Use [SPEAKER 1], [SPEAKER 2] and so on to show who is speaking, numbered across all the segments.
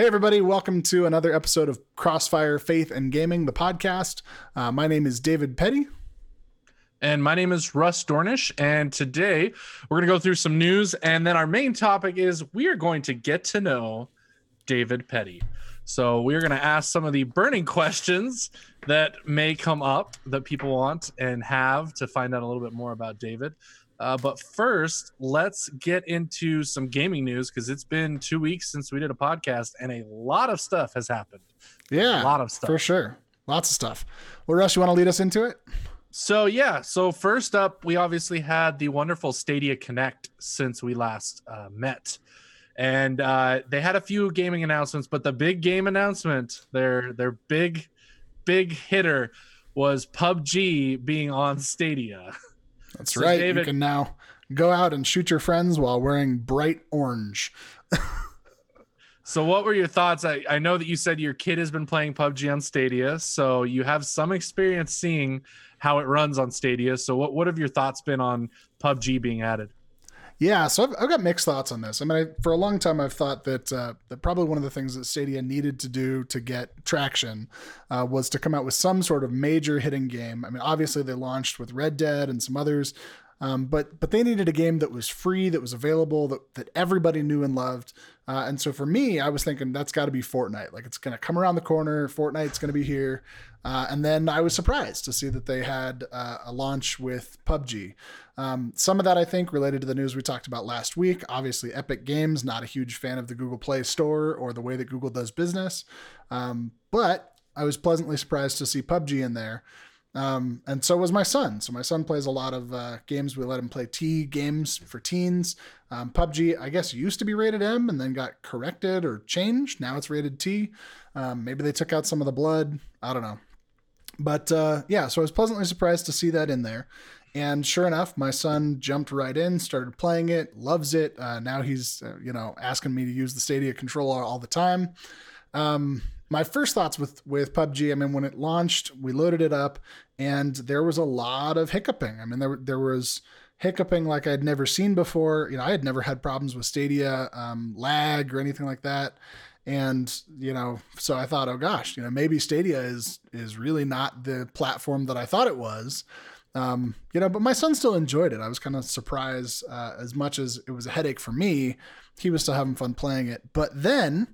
[SPEAKER 1] Hey, everybody, welcome to another episode of Crossfire Faith and Gaming, the podcast. Uh, my name is David Petty.
[SPEAKER 2] And my name is Russ Dornish. And today we're going to go through some news. And then our main topic is we are going to get to know David Petty. So we're going to ask some of the burning questions that may come up that people want and have to find out a little bit more about David. Uh, but first, let's get into some gaming news because it's been two weeks since we did a podcast and a lot of stuff has happened.
[SPEAKER 1] Yeah,
[SPEAKER 2] a lot of stuff
[SPEAKER 1] for sure. Lots of stuff. Well, Russ, you want to lead us into it?
[SPEAKER 2] So yeah, so first up, we obviously had the wonderful Stadia Connect since we last uh, met, and uh, they had a few gaming announcements, but the big game announcement, their their big big hitter, was PUBG being on Stadia.
[SPEAKER 1] That's so right. David, you can now go out and shoot your friends while wearing bright orange.
[SPEAKER 2] so, what were your thoughts? I, I know that you said your kid has been playing PUBG on Stadia, so you have some experience seeing how it runs on Stadia. So, what, what have your thoughts been on PUBG being added?
[SPEAKER 1] Yeah, so I've, I've got mixed thoughts on this. I mean, I, for a long time, I've thought that uh, that probably one of the things that Stadia needed to do to get traction uh, was to come out with some sort of major hitting game. I mean, obviously they launched with Red Dead and some others, um, but but they needed a game that was free, that was available, that that everybody knew and loved. Uh, and so for me, I was thinking that's got to be Fortnite. Like it's going to come around the corner. Fortnite's going to be here. Uh, and then I was surprised to see that they had uh, a launch with PUBG. Um, some of that I think related to the news we talked about last week. Obviously, Epic Games not a huge fan of the Google Play Store or the way that Google does business, um, but I was pleasantly surprised to see PUBG in there. Um, and so was my son. So my son plays a lot of uh, games. We let him play T games for teens. Um, PUBG, I guess, used to be rated M and then got corrected or changed. Now it's rated T. Um, maybe they took out some of the blood. I don't know. But uh, yeah, so I was pleasantly surprised to see that in there. And sure enough, my son jumped right in, started playing it, loves it. Uh, now he's, uh, you know, asking me to use the Stadia controller all the time. Um, my first thoughts with with PUBG, I mean, when it launched, we loaded it up, and there was a lot of hiccuping. I mean, there there was hiccuping like I'd never seen before. You know, I had never had problems with Stadia um, lag or anything like that. And you know, so I thought, oh gosh, you know, maybe Stadia is is really not the platform that I thought it was. Um, you know, but my son still enjoyed it. I was kind of surprised uh, as much as it was a headache for me. He was still having fun playing it. But then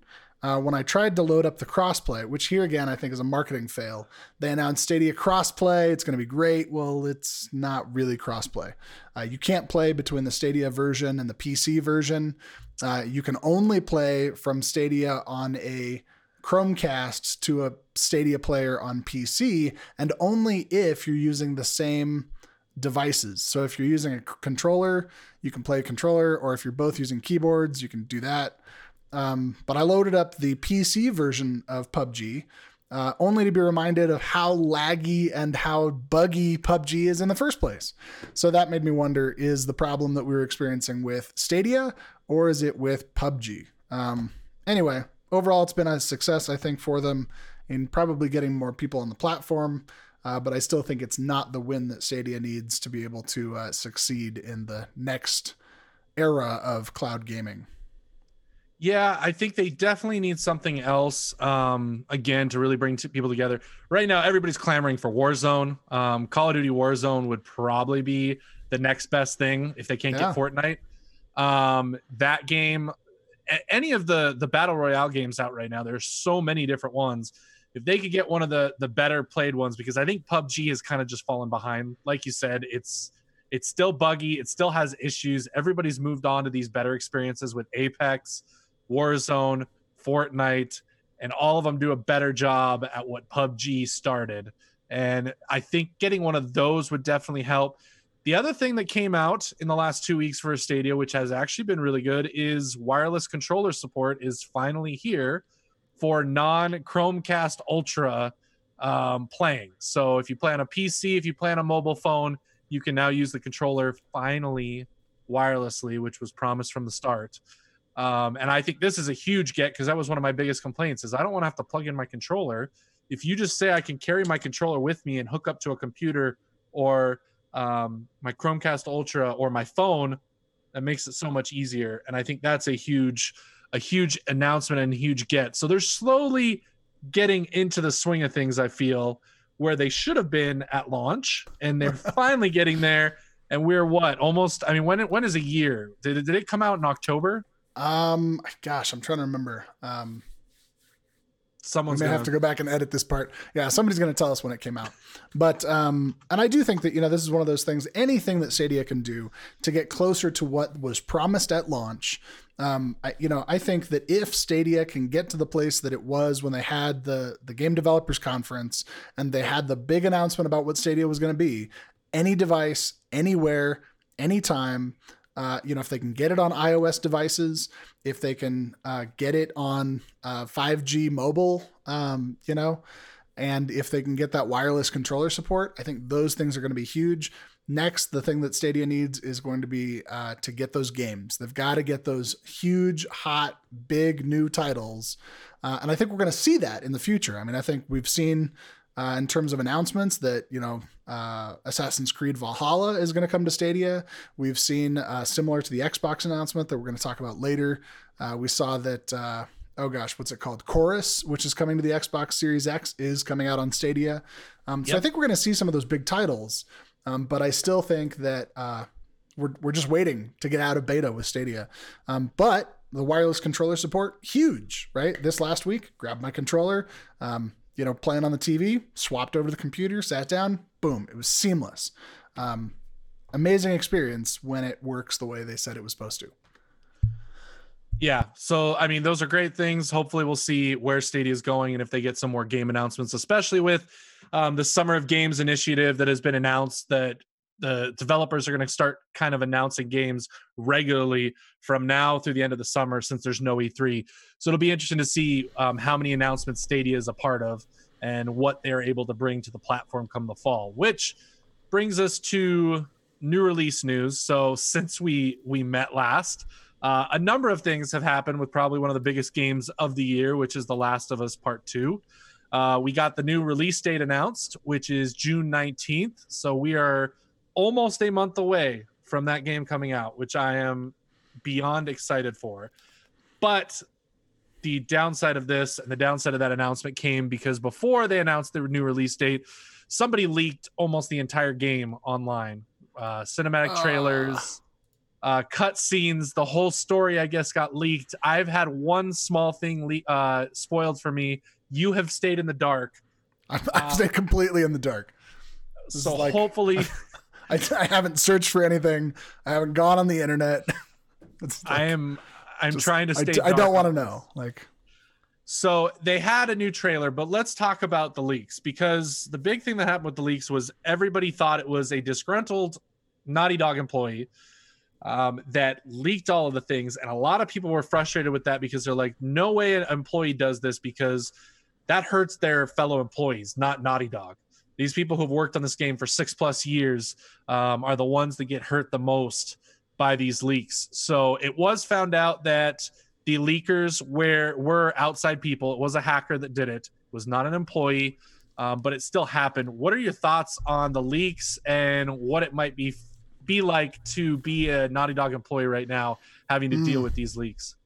[SPEAKER 1] uh, when I tried to load up the crossplay, which here again I think is a marketing fail, they announced Stadia crossplay. It's going to be great. Well, it's not really crossplay. Uh, you can't play between the Stadia version and the PC version. Uh, you can only play from Stadia on a Chromecast to a Stadia player on PC, and only if you're using the same devices. So if you're using a controller, you can play a controller, or if you're both using keyboards, you can do that. Um, but I loaded up the PC version of PUBG. Uh, only to be reminded of how laggy and how buggy PUBG is in the first place. So that made me wonder is the problem that we were experiencing with Stadia or is it with PUBG? Um, anyway, overall, it's been a success, I think, for them in probably getting more people on the platform. Uh, but I still think it's not the win that Stadia needs to be able to uh, succeed in the next era of cloud gaming.
[SPEAKER 2] Yeah, I think they definitely need something else um, again to really bring people together. Right now, everybody's clamoring for Warzone. Um, Call of Duty Warzone would probably be the next best thing if they can't yeah. get Fortnite. Um, that game any of the the battle royale games out right now there's so many different ones if they could get one of the the better played ones because i think pubg has kind of just fallen behind like you said it's it's still buggy it still has issues everybody's moved on to these better experiences with apex warzone fortnite and all of them do a better job at what pubg started and i think getting one of those would definitely help the other thing that came out in the last two weeks for Stadia, which has actually been really good, is wireless controller support is finally here for non Chromecast Ultra um, playing. So if you play on a PC, if you play on a mobile phone, you can now use the controller finally wirelessly, which was promised from the start. Um, and I think this is a huge get because that was one of my biggest complaints is I don't want to have to plug in my controller. If you just say I can carry my controller with me and hook up to a computer or um, my Chromecast Ultra or my phone, that makes it so much easier. And I think that's a huge a huge announcement and a huge get. So they're slowly getting into the swing of things, I feel, where they should have been at launch, and they're finally getting there. And we're what almost? I mean, when when is a year? Did did it come out in October?
[SPEAKER 1] Um, gosh, I'm trying to remember. Um,
[SPEAKER 2] Someone's
[SPEAKER 1] we may
[SPEAKER 2] gonna,
[SPEAKER 1] have to go back and edit this part. Yeah, somebody's going to tell us when it came out. But um, and I do think that you know this is one of those things. Anything that Stadia can do to get closer to what was promised at launch. Um, I, you know, I think that if Stadia can get to the place that it was when they had the the game developers conference and they had the big announcement about what Stadia was going to be, any device, anywhere, anytime, uh, you know, if they can get it on iOS devices, if they can uh, get it on uh, 5G mobile, um, you know, and if they can get that wireless controller support, I think those things are going to be huge. Next, the thing that Stadia needs is going to be uh, to get those games. They've got to get those huge, hot, big new titles. Uh, and I think we're going to see that in the future. I mean, I think we've seen uh, in terms of announcements that you know uh, Assassin's Creed Valhalla is going to come to Stadia. We've seen uh, similar to the Xbox announcement that we're going to talk about later. Uh, we saw that uh, oh gosh, what's it called? Chorus, which is coming to the Xbox Series X, is coming out on Stadia. Um, so
[SPEAKER 2] Yep.
[SPEAKER 1] I think we're going to see some of those big titles. Um, but I still think that uh, we're we're just waiting to get out of beta with Stadia. Um, but the wireless controller support, huge, right? This last week, grabbed my controller, um, you know, playing on the TV, swapped over to the computer, sat down, boom, it was seamless. Um, amazing experience when it works the way they said it was supposed to.
[SPEAKER 2] Yeah. So, I mean, those are great things. Hopefully, we'll see where Stadia is going and if they get some more game announcements, especially with um, the Summer of Games initiative that has been announced that the developers are going to start kind of announcing games regularly from now through the end of the summer since there's no E3. So, it'll be interesting to see um, how many announcements Stadia is a part of and what they're able to bring to the platform come the fall, which brings us to new release news. So, since we we met last, uh, a number of things have happened with probably one of the biggest games of the year, which is The Last of Us Part 2. Uh, we got the new release date announced, which is June 19th. So we are almost a month away from that game coming out, which I am beyond excited for. But the downside of this and the downside of that announcement came because before they announced the new release date, somebody leaked almost the entire game online. Uh, cinematic
[SPEAKER 1] Ah.
[SPEAKER 2] trailers, uh, cut scenes, the whole story, I guess, got leaked. I've had one small thing le- uh, spoiled for me. You have stayed in the dark.
[SPEAKER 1] I, I stay completely in the dark. This
[SPEAKER 2] so
[SPEAKER 1] like-
[SPEAKER 2] hopefully,
[SPEAKER 1] I, I haven't searched for anything. I haven't gone on the internet. Like-
[SPEAKER 2] I am. I'm
[SPEAKER 1] just-
[SPEAKER 2] trying to
[SPEAKER 1] I
[SPEAKER 2] stay.
[SPEAKER 1] d- I, don't want to know. Like,
[SPEAKER 2] So they had a new trailer, but let's talk about the leaks because the big thing that happened with the leaks was everybody thought it was a disgruntled Naughty Dog employee um, that leaked all of the things, and a lot of people were frustrated with that because they're like, "No way an employee does this because that hurts their fellow employees, not Naughty Dog." These people who've worked on this game for six plus years um, are the ones that get hurt the most by these leaks. So it was found out that the leakers were were outside people. It was a hacker that did it. It was not an employee, um, but it still happened. What are your thoughts on the leaks and what it might be be like to be a Naughty Dog employee right now, having to deal
[SPEAKER 1] Mm.
[SPEAKER 2] with these leaks?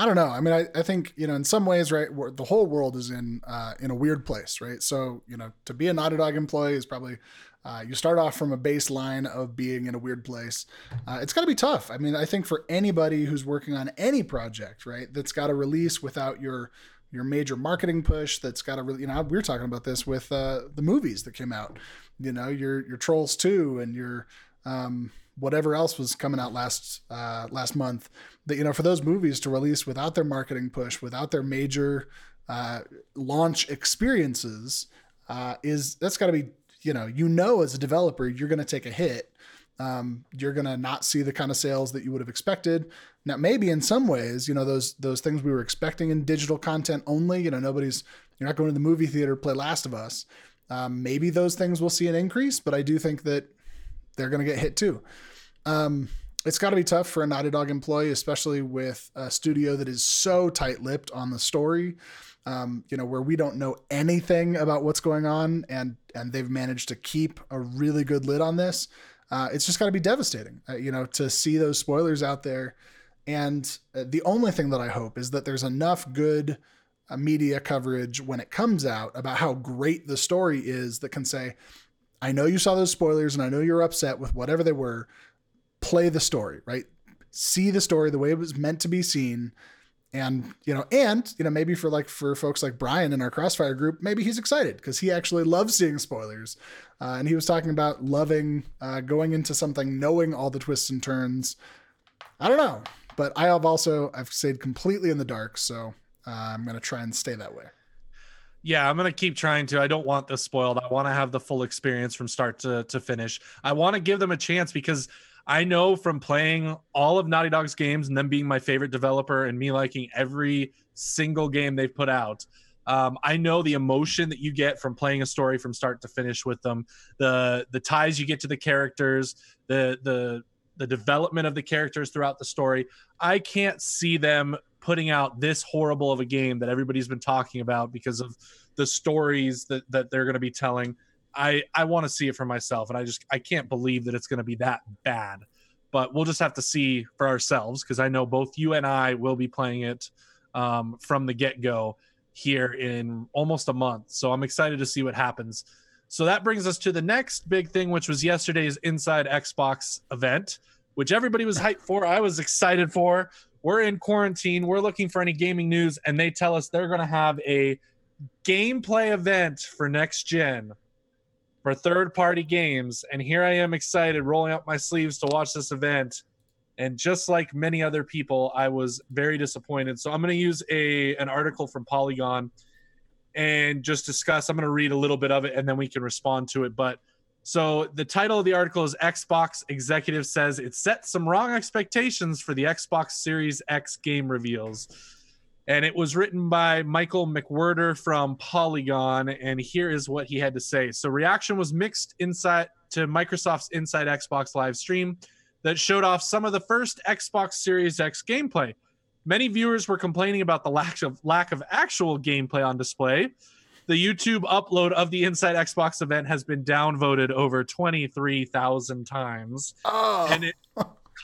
[SPEAKER 1] I don't know. I mean, I, I think you know, in some ways, right, the whole world is in uh, in a weird place, right? So you know, to be a Naughty Dog employee is probably uh, you start off from a baseline of being in a weird place. Uh, it's got to be tough. I mean, I think for anybody who's working on any project, right, that's got a release without your your major marketing push. That's got to really, you know, we were talking about this with uh, the movies that came out. You know, your your Trolls two and your um, whatever else was coming out last uh, last month that you know for those movies to release without their marketing push without their major uh, launch experiences uh, is that's got to be you know you know as a developer you're going to take a hit. Um, you're going to not see the kind of sales that you would have expected. Now maybe in some ways you know those those things we were expecting in digital content only you know nobody's you're not going to the movie theater to play last of us. Um, maybe those things will see an increase but i do think that they're going to get hit too um, it's got to be tough for a Naughty Dog employee, especially with a studio that is so tight-lipped on the story. Um, you know, where we don't know anything about what's going on, and and they've managed to keep a really good lid on this. Uh, it's just got to be devastating, uh, you know, to see those spoilers out there, And uh, the only thing that I hope is that there's enough good uh, media coverage when it comes out about how great the story is that can say, I know you saw those spoilers and I know you're upset with whatever they were. Play the story, right? See the story the way it was meant to be seen. And, you know, and, you know, maybe for like for folks like Brian in our Crossfire group, maybe he's excited because he actually loves seeing spoilers. Uh, and he was talking about loving uh, going into something, knowing all the twists and turns. I don't know, but I have also, I've stayed completely in the dark. So uh, I'm going to try and stay that way.
[SPEAKER 2] Yeah, I'm gonna keep trying to. I don't want this spoiled. I want to have the full experience from start to, to finish. I want to give them a chance because I know from playing all of Naughty Dog's games and them being my favorite developer and me liking every single game they've put out. Um, I know the emotion that you get from playing a story from start to finish with them, the the ties you get to the characters, the the the development of the characters throughout the story. I can't see them putting out this horrible of a game that everybody's been talking about because of the stories that that they're going to be telling. I I want to see it for myself, and I just I can't believe that it's going to be that bad. But we'll just have to see for ourselves because I know both you and I will be playing it um, from the get go here in almost a month. So I'm excited to see what happens. So that brings us to the next big thing, which was yesterday's Inside Xbox event, which everybody was hyped for. I was excited for. We're in quarantine. We're looking for any gaming news, and they tell us they're going to have a gameplay event for next gen for third party games. And here I am excited, rolling up my sleeves to watch this event. And just like many other people, I was very disappointed. So I'm going to use a an article from Polygon and just discuss. I'm going to read a little bit of it and then we can respond to it. But so the title of the article is Xbox executive says it set some wrong expectations for the Xbox Series X game reveals. And it was written by Michael McWhertor from Polygon. And here is what he had to say. So reaction was mixed inside to Microsoft's Inside Xbox live stream that showed off some of the first Xbox Series X gameplay. Many viewers were complaining about the lack of lack of actual gameplay on display. The YouTube upload of the Inside Xbox event has been downvoted over 23,000 times.
[SPEAKER 1] Oh.
[SPEAKER 2] And it,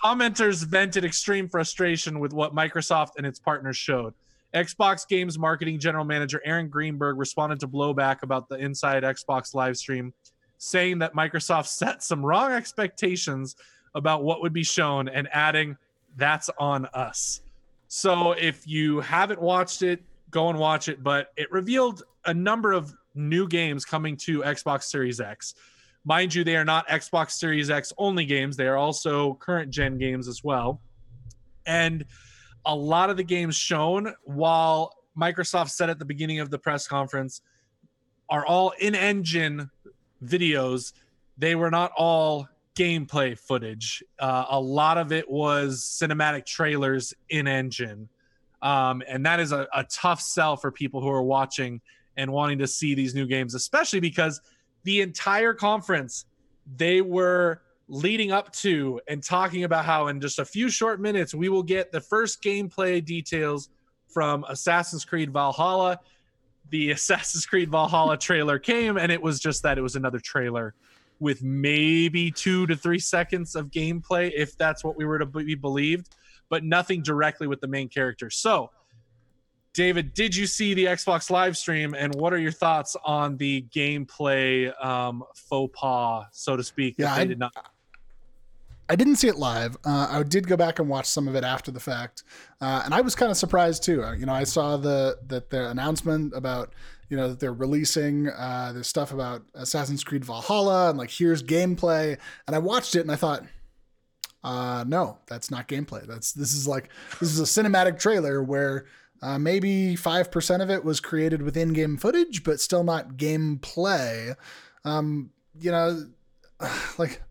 [SPEAKER 2] commenters vented extreme frustration with what Microsoft and its partners showed. Xbox Games marketing general manager Aaron Greenberg responded to blowback about the Inside Xbox live stream, saying that Microsoft set some wrong expectations about what would be shown and adding, that's on us. So if you haven't watched it, go and watch it. But it revealed a number of new games coming to Xbox Series X. Mind you, they are not Xbox Series X only games, they are also current gen games as well. And a lot of the games shown, while Microsoft said at the beginning of the press conference, are all in engine videos. They were not all gameplay footage. Uh, a lot of it was cinematic trailers in engine. Um, and that is a, a tough sell for people who are watching and wanting to see these new games, especially because the entire conference they were leading up to and talking about how in just a few short minutes we will get the first gameplay details from Assassin's Creed Valhalla. The Assassin's Creed Valhalla trailer came and it was just that it was another trailer with maybe 2 to 3 seconds of gameplay if that's what we were to be believed, but nothing directly with the main character. So, David, did you see the Xbox live stream, and what are your thoughts on the gameplay um, faux pas, so to speak?
[SPEAKER 1] Yeah, I, did not. I didn't see it live. Uh, I did go back and watch some of it after the fact, uh, and I was kind of surprised too. Uh, you know, I saw the that the announcement about you know that they're releasing uh, this stuff about Assassin's Creed Valhalla and like here's gameplay, and I watched it and I thought, uh, no, that's not gameplay. That's this is like this is a cinematic trailer where uh, maybe five percent of it was created with in-game footage, but still not gameplay. Um, you know, like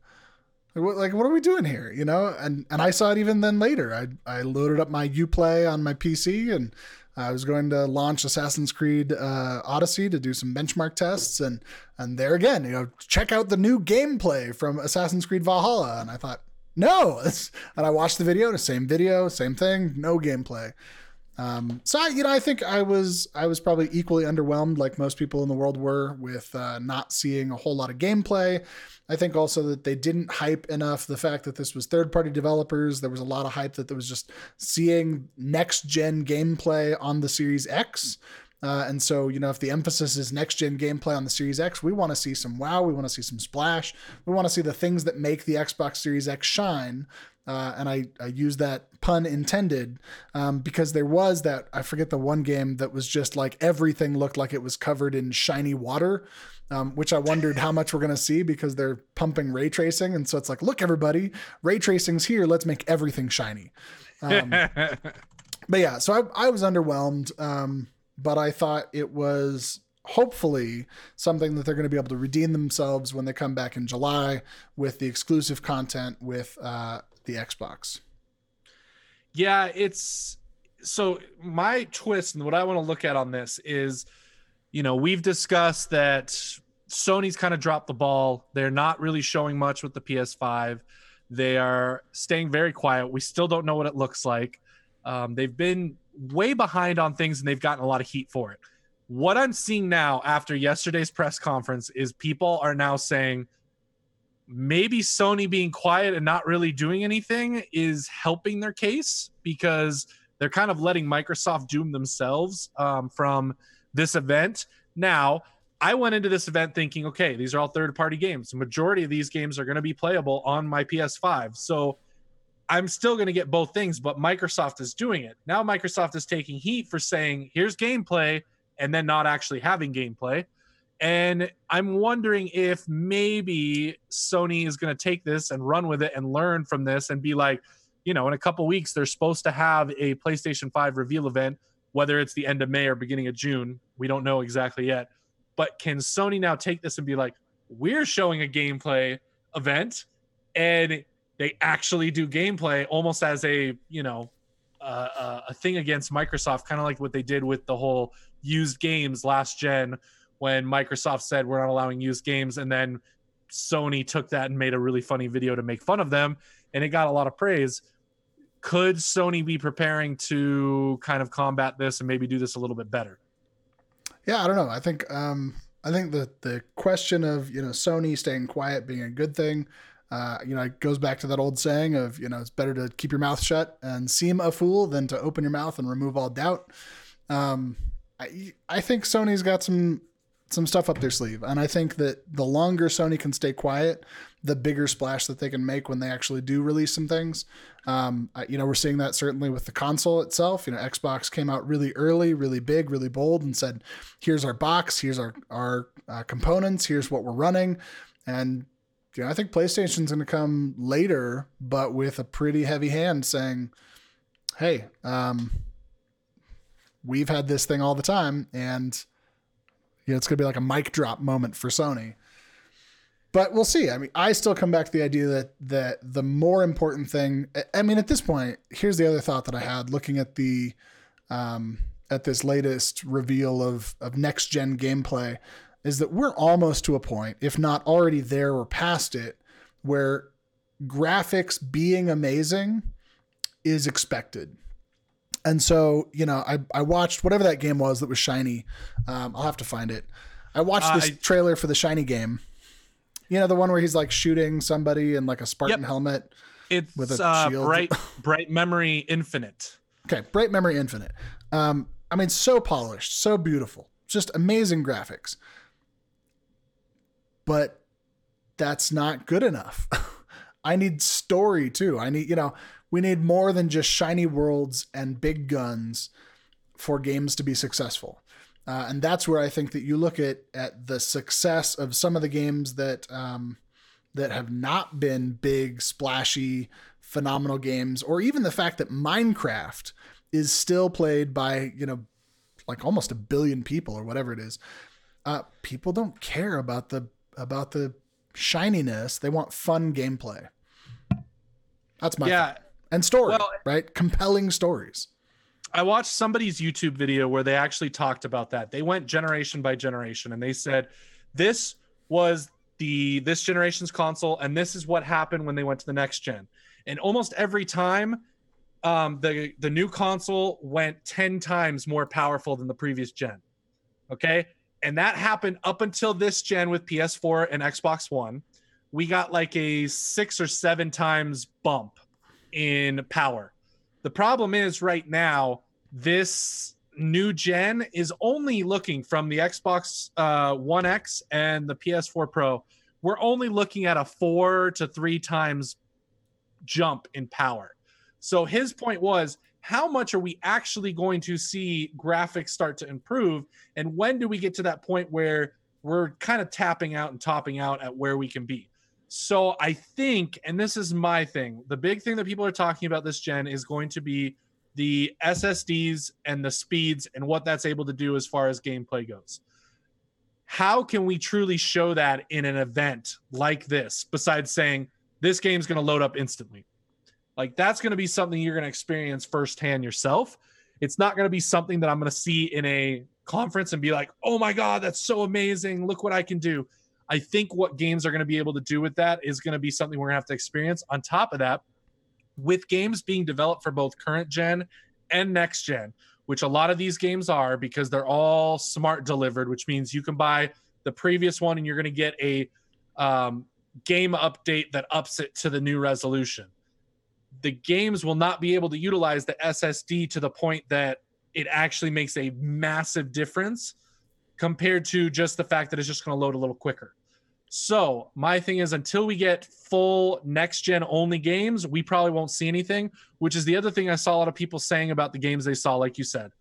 [SPEAKER 1] like what are we doing here you know? And and i saw it even then later. I i loaded up my uplay on my pc and i was going to launch assassin's creed uh, odyssey to do some benchmark tests. And and there again you know check out the new gameplay from assassin's creed valhalla. And i thought no and i watched the video the same video same thing no gameplay Um, so I, you know, I think I was I was probably equally underwhelmed, like most people in the world were, with uh, not seeing a whole lot of gameplay. I think also that they didn't hype enough the fact that this was third party developers. There was a lot of hype that there was just seeing next gen gameplay on the Series X. Uh, and so, you know, if the emphasis is next gen gameplay on the Series X, we want to see some wow, we want to see some splash, we want to see the things that make the Xbox Series X shine. Uh, and I, I use that pun intended um, because there was that I forget the one game that was just like everything looked like it was covered in shiny water, um, which I wondered how much we're gonna see because they're pumping ray tracing, and so it's like, look, everybody, ray tracing's here. Let's make everything shiny. Um, but yeah, so I, I was underwhelmed, um, but I thought it was hopefully something that they're going to be able to redeem themselves when they come back in July with the exclusive content with uh, the Xbox.
[SPEAKER 2] Yeah, it's so my twist and what I want to look at on this is, you know, we've discussed that Sony's kind of dropped the ball. They're not really showing much with the PS5. They are staying very quiet. We still don't know what it looks like. Um, they've been way behind on things and they've gotten a lot of heat for it. What I'm seeing now after yesterday's press conference is people are now saying, maybe Sony being quiet and not really doing anything is helping their case because they're kind of letting Microsoft doom themselves um, from this event. Now, I went into this event thinking, okay, these are all third party games. The majority of these games are going to be playable on my PS5. So I'm still going to get both things, but Microsoft is doing it. Now, Microsoft is taking heat for saying, here's gameplay, and then not actually having gameplay. And I'm wondering if maybe Sony is going to take this and run with it and learn from this and be like, you know, in a couple weeks, they're supposed to have a PlayStation 5 reveal event, whether it's the end of May or beginning of June. We don't know exactly yet. But can Sony now take this and be like, we're showing a gameplay event and they actually do gameplay almost as a, you know, uh, a thing against Microsoft, kind of like what they did with the whole used games last gen when Microsoft said we're not allowing used games, and then Sony took that and made a really funny video to make fun of them, and it got a lot of praise. Could Sony be preparing to kind of combat this and maybe do this a little bit better?
[SPEAKER 1] Yeah, I don't know. I think um, I think the the question of you know Sony staying quiet being a good thing. Uh, you know, it goes back to that old saying of, you know, it's better to keep your mouth shut and seem a fool than to open your mouth and remove all doubt. Um, I, I think Sony's got some some stuff up their sleeve. And I think that the longer Sony can stay quiet, the bigger splash that they can make when they actually do release some things. Um, you know, we're seeing that certainly with the console itself. You know, Xbox came out really early, really big, really bold, and said, "Here's our box. Here's our our uh, components. Here's what we're running." And you know, I think PlayStation's going to come later, but with a pretty heavy hand, saying, "Hey, um, we've had this thing all the time, and." You know, it's going to be like a mic drop moment for Sony. But we'll see. I mean, I still come back to the idea that that the more important thing. I mean, at this point, here's the other thought that I had looking at the um, at this latest reveal of of next gen gameplay is that we're almost to a point, if not already there or past it, where graphics being amazing is expected. And so, you know, I, I watched whatever that game was that was shiny. Um, I'll have to find it. I watched uh, this I, trailer for the shiny game. You know, the one where he's like shooting somebody in like a Spartan yep. helmet.
[SPEAKER 2] It's with a uh, shield. bright, bright memory infinite.
[SPEAKER 1] Okay, bright memory infinite. Um, I mean, so polished, so beautiful, just amazing graphics. But that's not good enough. I need story too. I need, you know, we need more than just shiny worlds and big guns for games to be successful. Uh, and that's where I think that you look at at the success of some of the games that um, that have not been big, splashy, phenomenal games, or even the fact that Minecraft is still played by you know like almost a billion people or whatever it is. Uh, people don't care about the about the shininess; they want fun gameplay. That's my
[SPEAKER 2] yeah.
[SPEAKER 1] Thing and story, well, right? Compelling stories.
[SPEAKER 2] I watched somebody's YouTube video where they actually talked about that. They went generation by generation and they said this was the this generation's console and this is what happened when they went to the next gen. And almost every time um, the the new console went 10 times more powerful than the previous gen. Okay? And that happened up until this gen with PS4 and Xbox One. We got like a 6 or 7 times bump in power. The problem is right now this new gen is only looking from the Xbox uh, One X and the PS4 Pro. We're only looking at a 4 to 3 times jump in power so his point was, how much are we actually going to see graphics start to improve? And when do we get to that point where we're kind of tapping out and topping out at where we can be? So I think, and this is my thing, the big thing that people are talking about this gen is going to be the SSDs and the speeds and what that's able to do as far as gameplay goes. How can we truly show that in an event like this, besides saying this game's going to load up instantly? Like that's going to be something you're going to experience firsthand yourself. It's not going to be something that I'm going to see in a conference and be like, "Oh my god, that's so amazing. Look what I can do." I think what games are going to be able to do with that is going to be something we're going to have to experience. On top of that, with games being developed for both current gen and next gen, which a lot of these games are because they're all smart delivered, which means you can buy the previous one and you're going to get a um, game update that ups it to the new resolution the games will not be able to utilize the SSD to the point that it actually makes a massive difference compared to just the fact that it's just going to load a little quicker. So, my thing is until we get full next gen only games, we probably won't see anything, which is the other thing I saw a lot of people saying about the games they saw, like you said.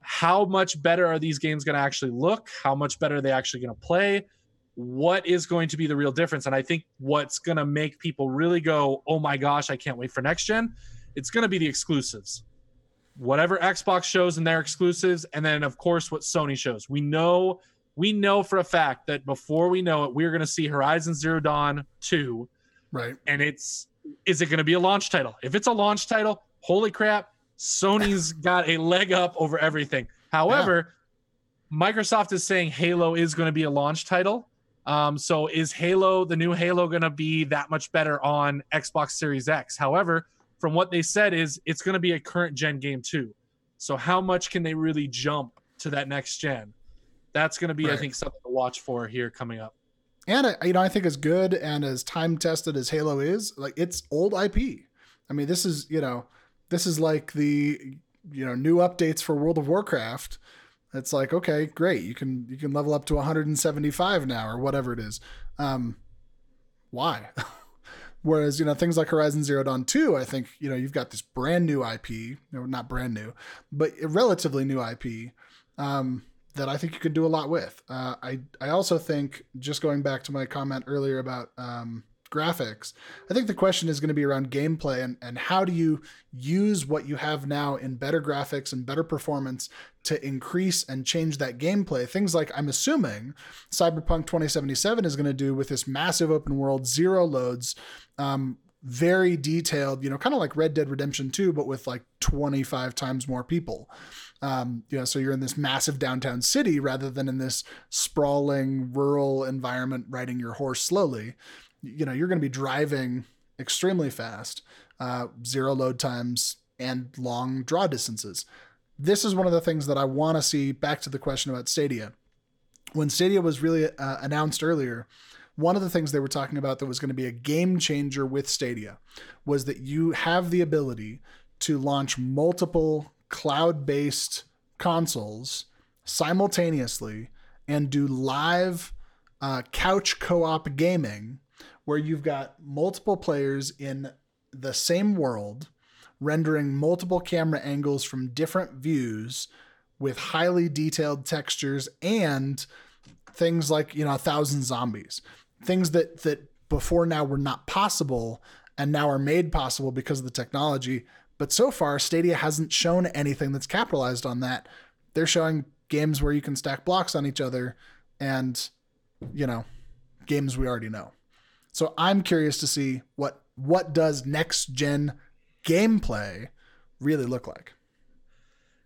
[SPEAKER 2] How much better are these games going to actually look? How much better are they actually going to play? what is going to be the real difference? And I think what's going to make people really go, oh my gosh, I can't wait for next gen, it's going to be the exclusives. Whatever Xbox shows and their exclusives, and then of course what Sony shows. We know we know for a fact that before we know it, we're going to see Horizon Zero Dawn 2.
[SPEAKER 1] Right.
[SPEAKER 2] And it's is it going to be a launch title? If it's a launch title, holy crap, Sony's got a leg up over everything. However, yeah. Microsoft is saying Halo is going to be a launch title. Um, so is Halo, the new Halo, going to be that much better on Xbox Series X? However, from what they said, is it's going to be a current gen game too. So how much can they really jump to that next gen? That's going to be, right. I think, something to watch for here coming up.
[SPEAKER 1] And uh, you know, I think as good and as time tested as Halo is, like it's old IP. I mean, this is you know, this is like the you know new updates for World of Warcraft it's like okay great you can you can level up to 175 now or whatever it is um why whereas you know things like horizon zero dawn 2 i think you know you've got this brand new ip no not brand new but a relatively new ip um that i think you could do a lot with. Uh, i i also think just going back to my comment earlier about um graphics. I think the question is going to be around gameplay and, and how do you use what you have now in better graphics and better performance to increase and change that gameplay. Things like I'm assuming Cyberpunk 2077 is going to do with this massive open world, zero loads, um, very detailed, you know, kind of like Red Dead Redemption 2, but with like 25 times more people. Um, you know, so you're in this massive downtown city rather than in this sprawling rural environment riding your horse slowly you know you're going to be driving extremely fast, uh, zero load times and long draw distances. This is one of the things that I want to see. Back to the question about Stadia, when Stadia was really uh, announced earlier, one of the things they were talking about that was going to be a game changer with Stadia was that you have the ability to launch multiple cloud based consoles simultaneously and do live uh, couch co op gaming where you've got multiple players in the same world rendering multiple camera angles from different views with highly detailed textures and things like you know a thousand zombies. Things that that before now were not possible and now are made possible because of the technology. But so far stadia hasn't shown anything that's capitalized on that. They're showing games where you can stack blocks on each other and you know games we already know so I'm curious to see what what does next gen gameplay really look like.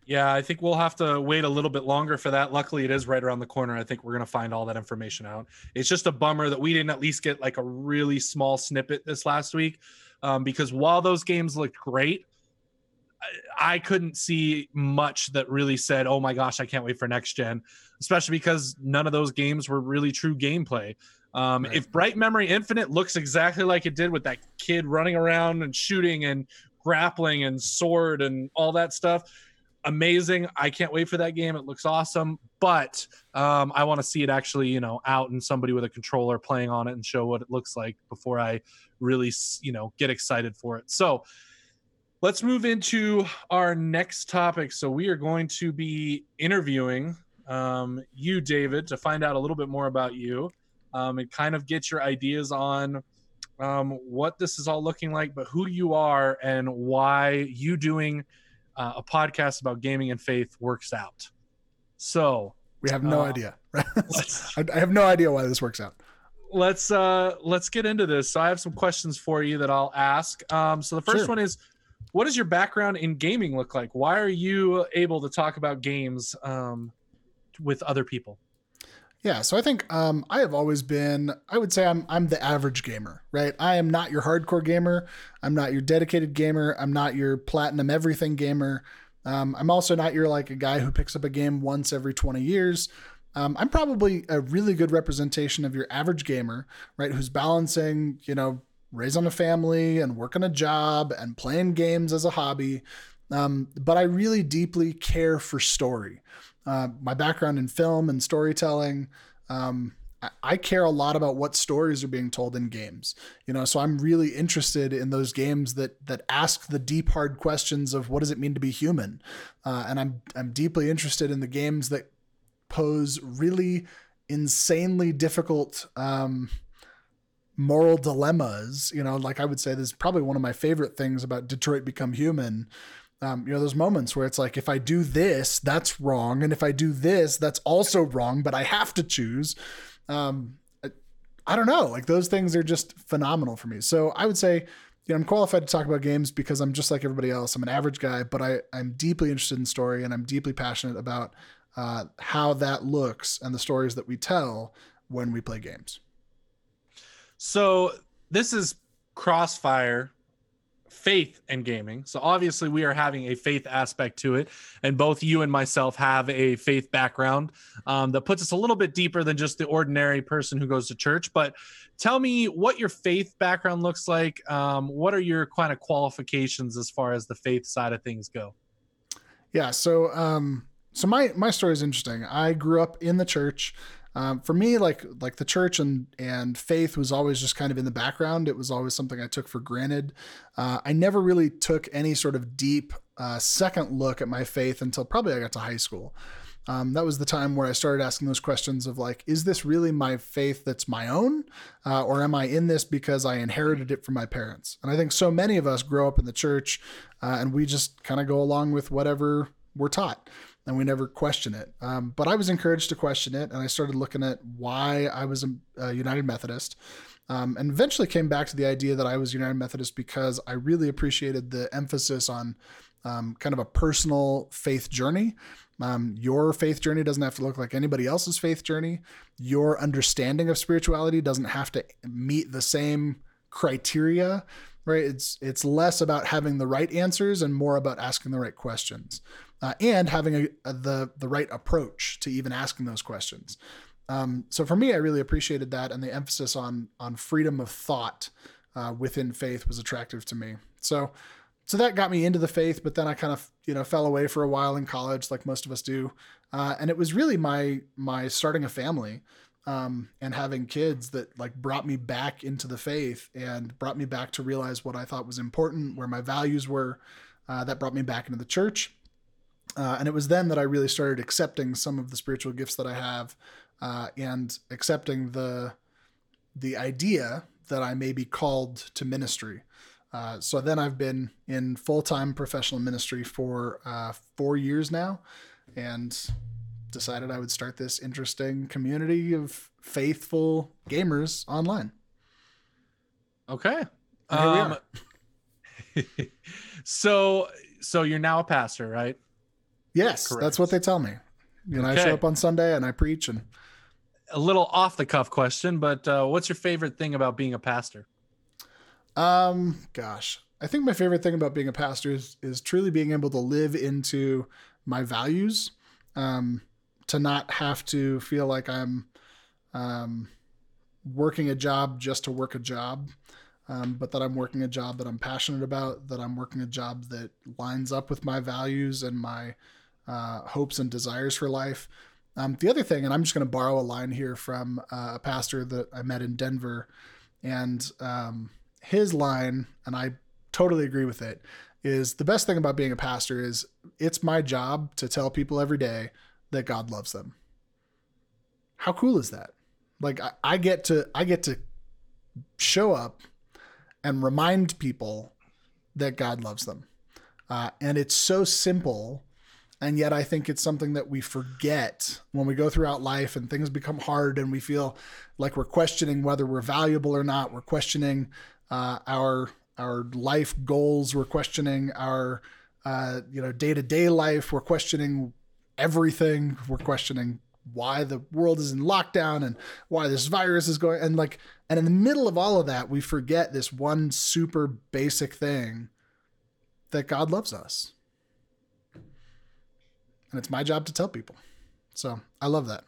[SPEAKER 2] Yeah, I think we'll have to wait a little bit longer for that. Luckily, it is right around the corner. I think we're going to find all that information out. It's just a bummer that we didn't at least get like a really small snippet this last week um, because while those games looked great, I couldn't see much that really said, "Oh my gosh, I can't wait for next gen," especially because none of those games were really true gameplay. Um, right. If Bright Memory Infinite looks exactly like it did with that kid running around and shooting and grappling and sword and all that stuff, amazing. I can't wait for that game. It looks awesome, but um, I want to see it actually, you know, out and somebody with a controller playing on it and show what it looks like before I really, you know, get excited for it. So let's move into our next topic. So we are going to be interviewing um, you, David, to find out a little bit more about you um, and kind of get your ideas on um, what this is all looking like, but who you are and why you doing uh, a podcast about gaming and faith works out. So
[SPEAKER 1] we have no uh, idea. I have no idea why this works out.
[SPEAKER 2] Let's uh let's get into this. So I have some questions for you that I'll ask. Um, so the first sure. one is what does your background in gaming look like? Why are you able to talk about games um, with other people?
[SPEAKER 1] Yeah, so I think um, I have always been. I would say I'm I'm the average gamer, right? I am not your hardcore gamer. I'm not your dedicated gamer. I'm not your platinum everything gamer. Um, I'm also not your like a guy who picks up a game once every 20 years. Um, I'm probably a really good representation of your average gamer, right? Who's balancing, you know, raising a family and working a job and playing games as a hobby. Um, but I really deeply care for story. Uh, my background in film and storytelling, um, I care a lot about what stories are being told in games. You know, so I'm really interested in those games that that ask the deep, hard questions of what does it mean to be human, uh, and I'm I'm deeply interested in the games that pose really insanely difficult um, moral dilemmas. You know, like I would say, this is probably one of my favorite things about Detroit Become Human. Um, you know, those moments where it's like, if I do this, that's wrong, and if I do this, that's also wrong, but I have to choose. Um, I, I don't know, like those things are just phenomenal for me. So I would say, you know, I'm qualified to talk about games because I'm just like everybody else. I'm an average guy, but I, I'm deeply interested in story and I'm deeply passionate about uh, how that looks and the stories that we tell when we play games.
[SPEAKER 2] So this is Crossfire faith and gaming. So obviously we are having a faith aspect to it, and both you and myself have a faith background um, that puts us a little bit deeper than just the ordinary person who goes to church. But tell me what your faith background looks like. Um, what are your kind of qualifications as far as the faith side of things go?
[SPEAKER 1] Yeah. So um, so my my story is interesting. I grew up in the church. Um, for me, like like the church and and faith was always just kind of in the background. It was always something I took for granted. Uh, I never really took any sort of deep uh, second look at my faith until probably I got to high school. Um, that was the time where I started asking those questions of like, is this really my faith that's my own, uh, or am I in this because I inherited it from my parents? And I think so many of us grow up in the church, uh, and we just kind of go along with whatever we're taught and we never question it. Um, but I was encouraged to question it, and I started looking at why I was a, a United Methodist, um, and eventually came back to the idea that I was United Methodist because I really appreciated the emphasis on um, kind of a personal faith journey. Um, your faith journey doesn't have to look like anybody else's faith journey. Your understanding of spirituality doesn't have to meet the same criteria right it's it's less about having the right answers and more about asking the right questions uh, and having a, a, the the right approach to even asking those questions. Um, so for me, I really appreciated that, and the emphasis on on freedom of thought uh, within faith was attractive to me. So so that got me into the faith, but then I kind of you know fell away for a while in college, like most of us do, uh, and it was really my my starting a family. Um, and having kids that like brought me back into the faith and brought me back to realize what I thought was important, where my values were. Uh, that brought me back into the church. Uh, and it was then that I really started accepting some of the spiritual gifts that I have, uh, and accepting the the idea that I may be called to ministry. Uh, so then I've been in full time professional ministry for uh, four years now, and decided I would start this interesting community of faithful gamers online.
[SPEAKER 2] Okay. Um, so so you're now a pastor, right?
[SPEAKER 1] Yes, Correct. that's what they tell me. You know, okay. I show up on Sunday and I preach and
[SPEAKER 2] a little off the cuff question, but uh, what's your favorite thing about being a pastor?
[SPEAKER 1] Um, gosh, I think my favorite thing about being a pastor is is truly being able to live into my values, um, to not have to feel like I'm um, working a job just to work a job, um, but that I'm working a job that I'm passionate about, that I'm working a job that lines up with my values and my uh, hopes and desires for life. Um, the other thing, and I'm just going to borrow a line here from uh, a pastor that I met in Denver, and um, his line, and I totally agree with it, is the best thing about being a pastor is it's my job to tell people every day that God loves them. How cool is that? Like I, I get to I get to show up and remind people that God loves them. Uh, and it's so simple. And yet, I think it's something that we forget when we go throughout life and things become hard and we feel like we're questioning whether we're valuable or not. We're questioning uh, our our life goals. We're questioning our uh, you know day to day life. We're questioning everything. We're questioning why the world is in lockdown and why this virus is going and like and in the middle of all of that we forget this one super basic thing that God loves us. And it's my job to tell people. So, I love that.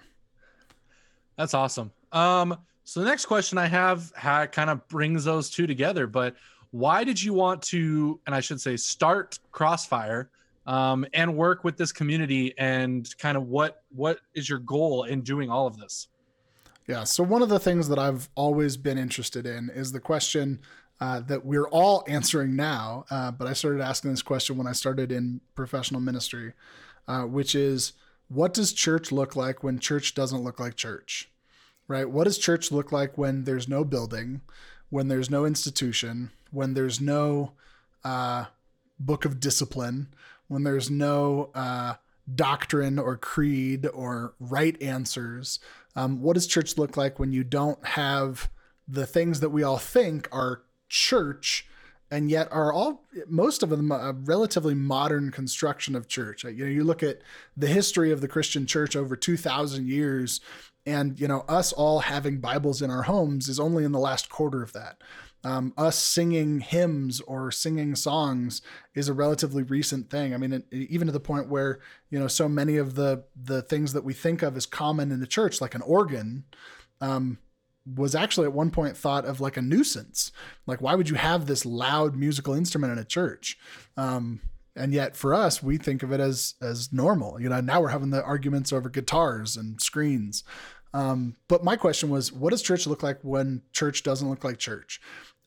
[SPEAKER 2] That's awesome. Um so the next question I have ha- kind of brings those two together, but why did you want to and I should say start Crossfire? um, and work with this community and kind of what what is your goal in doing all of this
[SPEAKER 1] yeah so one of the things that i've always been interested in is the question uh, that we're all answering now uh, but i started asking this question when i started in professional ministry uh, which is what does church look like when church doesn't look like church right what does church look like when there's no building when there's no institution when there's no uh, book of discipline when there's no uh, doctrine or creed or right answers? Um, what does church look like when you don't have the things that we all think are church? And yet are all most of them a relatively modern construction of church. You know, you look at the history of the Christian church over 2000 years and you know us all having Bibles in our homes is only in the last quarter of that um, us singing hymns or singing songs is a relatively recent thing. I mean, it, even to the point where you know so many of the the things that we think of as common in the church, like an organ, um, was actually at one point thought of like a nuisance. Like, why would you have this loud musical instrument in a church? Um, and yet, for us, we think of it as as normal. You know, now we're having the arguments over guitars and screens. Um, but my question was, what does church look like when church doesn't look like church?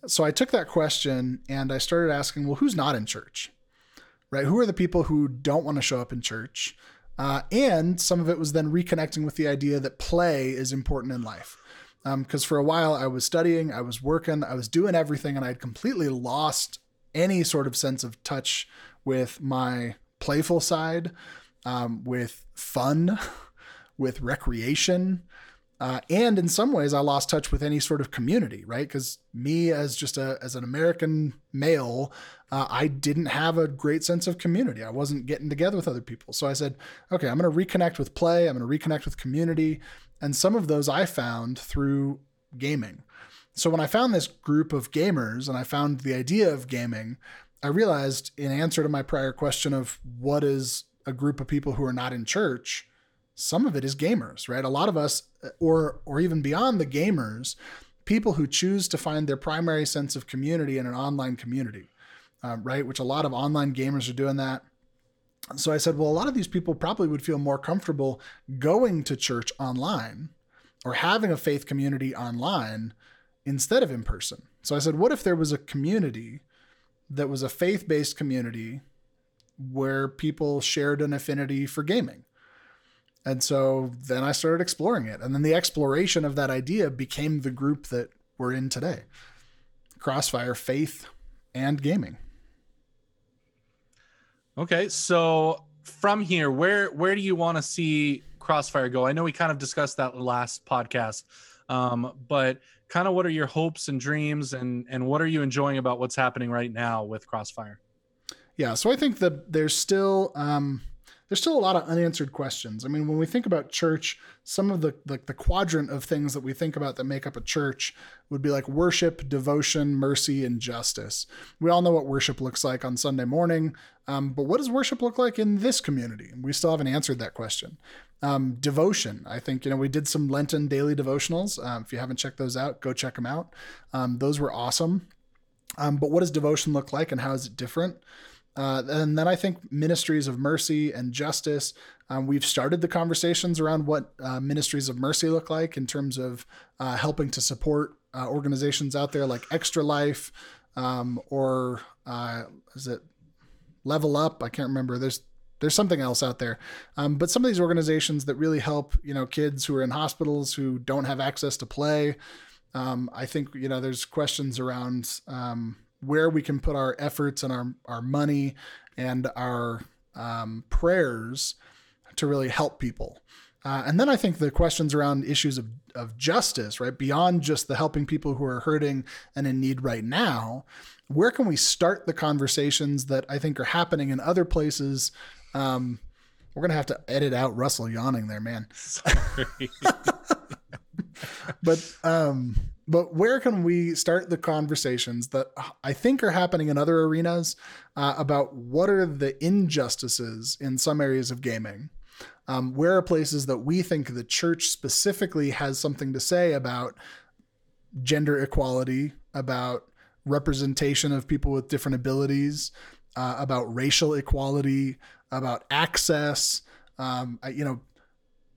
[SPEAKER 1] So I took that question and I started asking, well, who's not in church? Right? Who are the people who don't want to show up in church? Uh, and some of it was then reconnecting with the idea that play is important in life. Because um, for a while I was studying, I was working, I was doing everything, and I had completely lost any sort of sense of touch with my playful side, um, with fun, with recreation, uh, and in some ways, I lost touch with any sort of community, right? Because me, as just a as an American male, uh, I didn't have a great sense of community. I wasn't getting together with other people. So I said, okay, I'm going to reconnect with play. I'm going to reconnect with community, and some of those I found through gaming. So when I found this group of gamers and I found the idea of gaming, I realized in answer to my prior question of what is a group of people who are not in church some of it is gamers, right? A lot of us, or or even beyond the gamers, people who choose to find their primary sense of community in an online community, uh, right? Which a lot of online gamers are doing that. So I said, well, a lot of these people probably would feel more comfortable going to church online or having a faith community online instead of in person. So I said, what if there was a community that was a faith based community where people shared an affinity for gaming? And so then I started exploring it. And then the exploration of that idea became the group that we're in today Crossfire, Faith, and Gaming.
[SPEAKER 2] Okay. So from here, where where do you want to see Crossfire go? I know we kind of discussed that last podcast. Um, but kind of what are your hopes and dreams and and what are you enjoying about what's happening right now with Crossfire?
[SPEAKER 1] Yeah, so I think that there's still um there's still a lot of unanswered questions. I mean, when we think about church, some of the like the, quadrant of things that we think about that make up a church would be like worship, devotion, mercy, and justice. We all know what worship looks like on Sunday morning, um, but what does worship look like in this community? We still haven't answered that question. Um, devotion. I think, you know, we did some Lenten daily devotionals. Um, if you haven't checked those out, go check them out. Um, those were awesome. Um, but what does devotion look like and how is it different? Uh, and then I think ministries of mercy and justice. Um, we've started the conversations around what uh, ministries of mercy look like in terms of uh, helping to support uh, organizations out there like Extra Life um, or uh, is it Level Up? I can't remember. There's there's something else out there. Um, but some of these organizations that really help, you know, kids who are in hospitals who don't have access to play. Um, I think, you know, there's questions around um, where we can put our efforts and our, our money and our um, prayers to really help people. Uh, and then I think the questions around issues of, of justice, right? Beyond just the helping people who are hurting and in need right now, where can we start the conversations that I think are happening in other places um, we're gonna have to edit out Russell yawning there, man. Sorry. But um, but where can we start the conversations that I think are happening in other arenas uh, about what are the injustices in some areas of gaming? Um, where are places that we think the church specifically has something to say about gender equality, about representation of people with different abilities, uh, about racial equality, about access. Um, you know,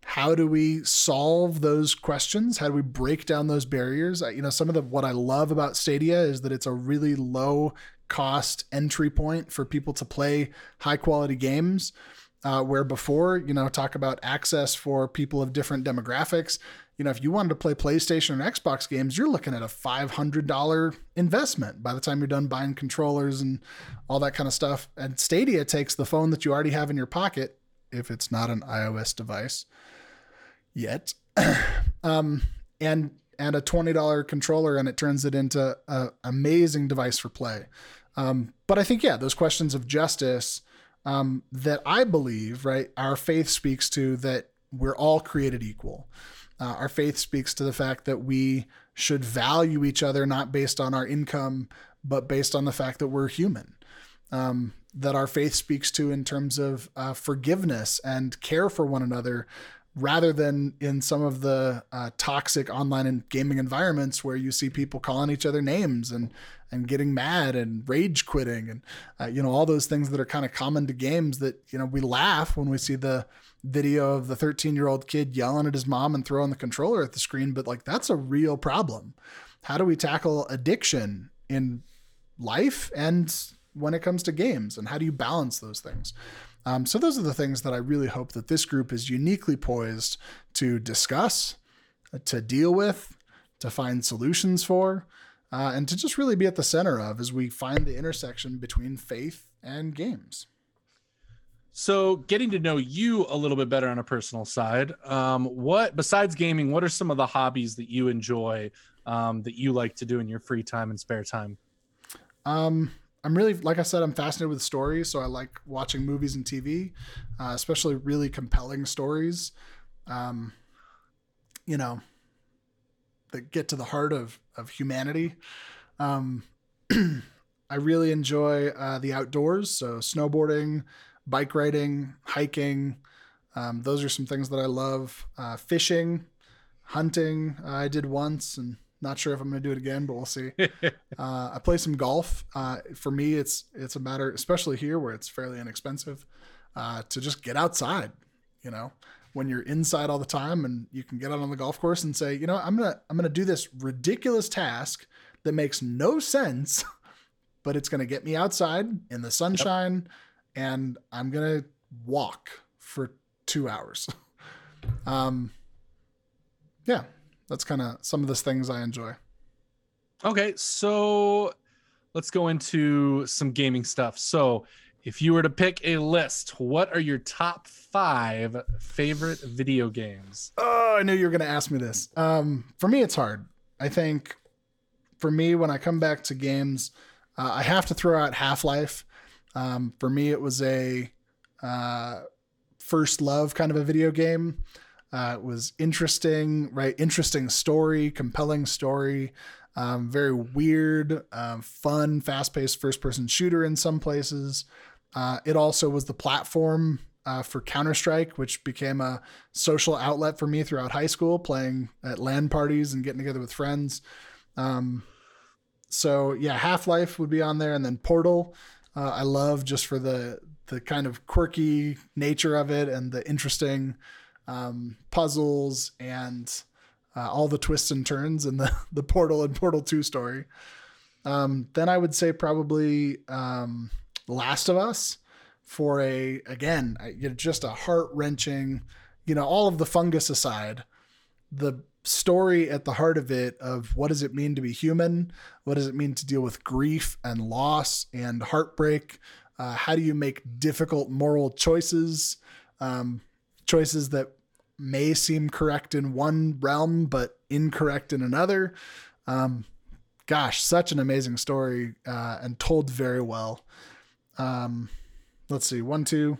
[SPEAKER 1] how do we solve those questions? How do we break down those barriers? You know, some of the what I love about Stadia is that it's a really low cost entry point for people to play high quality games. Uh, where before, you know, talk about access for people of different demographics. You know, if you wanted to play PlayStation or Xbox games, you're looking at a $500 investment by the time you're done buying controllers and all that kind of stuff. And Stadia takes the phone that you already have in your pocket, if it's not an iOS device yet, um, and and a $20 controller, and it turns it into an amazing device for play. Um, but I think, yeah, those questions of justice um, that I believe, right, our faith speaks to that we're all created equal. Uh, our faith speaks to the fact that we should value each other not based on our income, but based on the fact that we're human. Um, that our faith speaks to in terms of uh, forgiveness and care for one another, rather than in some of the uh, toxic online and gaming environments where you see people calling each other names and and getting mad and rage quitting and uh, you know all those things that are kind of common to games that you know we laugh when we see the video of the 13 year old kid yelling at his mom and throwing the controller at the screen but like that's a real problem. How do we tackle addiction in life and when it comes to games and how do you balance those things um, so those are the things that i really hope that this group is uniquely poised to discuss to deal with to find solutions for uh, and to just really be at the center of as we find the intersection between faith and games.
[SPEAKER 2] So, getting to know you a little bit better on a personal side, um, what besides gaming, what are some of the hobbies that you enjoy um, that you like to do in your free time and spare time?
[SPEAKER 1] Um, I'm really, like I said, I'm fascinated with stories, so I like watching movies and TV, uh, especially really compelling stories. Um, you know, that get to the heart of of humanity. Um, I really enjoy uh, the outdoors, so snowboarding, bike riding, hiking. Um, those are some things that I love. Uh, fishing, hunting. Uh, I did once, and not sure if I'm going to do it again, but we'll see. Uh, I play some golf. Uh, for me, it's it's a matter, especially here where it's fairly inexpensive, uh, to just get outside. You know, when you're inside all the time and you can get out on the golf course and say, you know, I'm gonna I'm gonna do this ridiculous task that makes no sense, but it's gonna get me outside in the sunshine, yep. and I'm gonna walk for two hours. um, yeah, that's kind of some of the things I enjoy.
[SPEAKER 2] Okay, so let's go into some gaming stuff. So if you were to pick a list, what are your top five favorite video games?
[SPEAKER 1] Oh, I knew you were going to ask me this. Um, for me, it's hard. I think for me, when I come back to games, uh, I have to throw out Half Life. Um, for me, it was a uh, first love kind of a video game. Uh, it was interesting, right? Interesting story, compelling story, um, very weird, um, fun, fast paced first person shooter in some places. Uh, it also was the platform uh, for Counter Strike, which became a social outlet for me throughout high school, playing at LAN parties and getting together with friends. Um, so yeah, Half Life would be on there, and then Portal. Uh, I love just for the the kind of quirky nature of it and the interesting um, puzzles and uh, all the twists and turns in the the Portal and Portal Two story. Um, then I would say probably um, Last of Us for a again you know, just a heart wrenching. You know, all of the fungus aside, the story at the heart of it of what does it mean to be human what does it mean to deal with grief and loss and heartbreak uh, how do you make difficult moral choices um, choices that may seem correct in one realm but incorrect in another. Um, gosh such an amazing story uh, and told very well. Um, let's see one two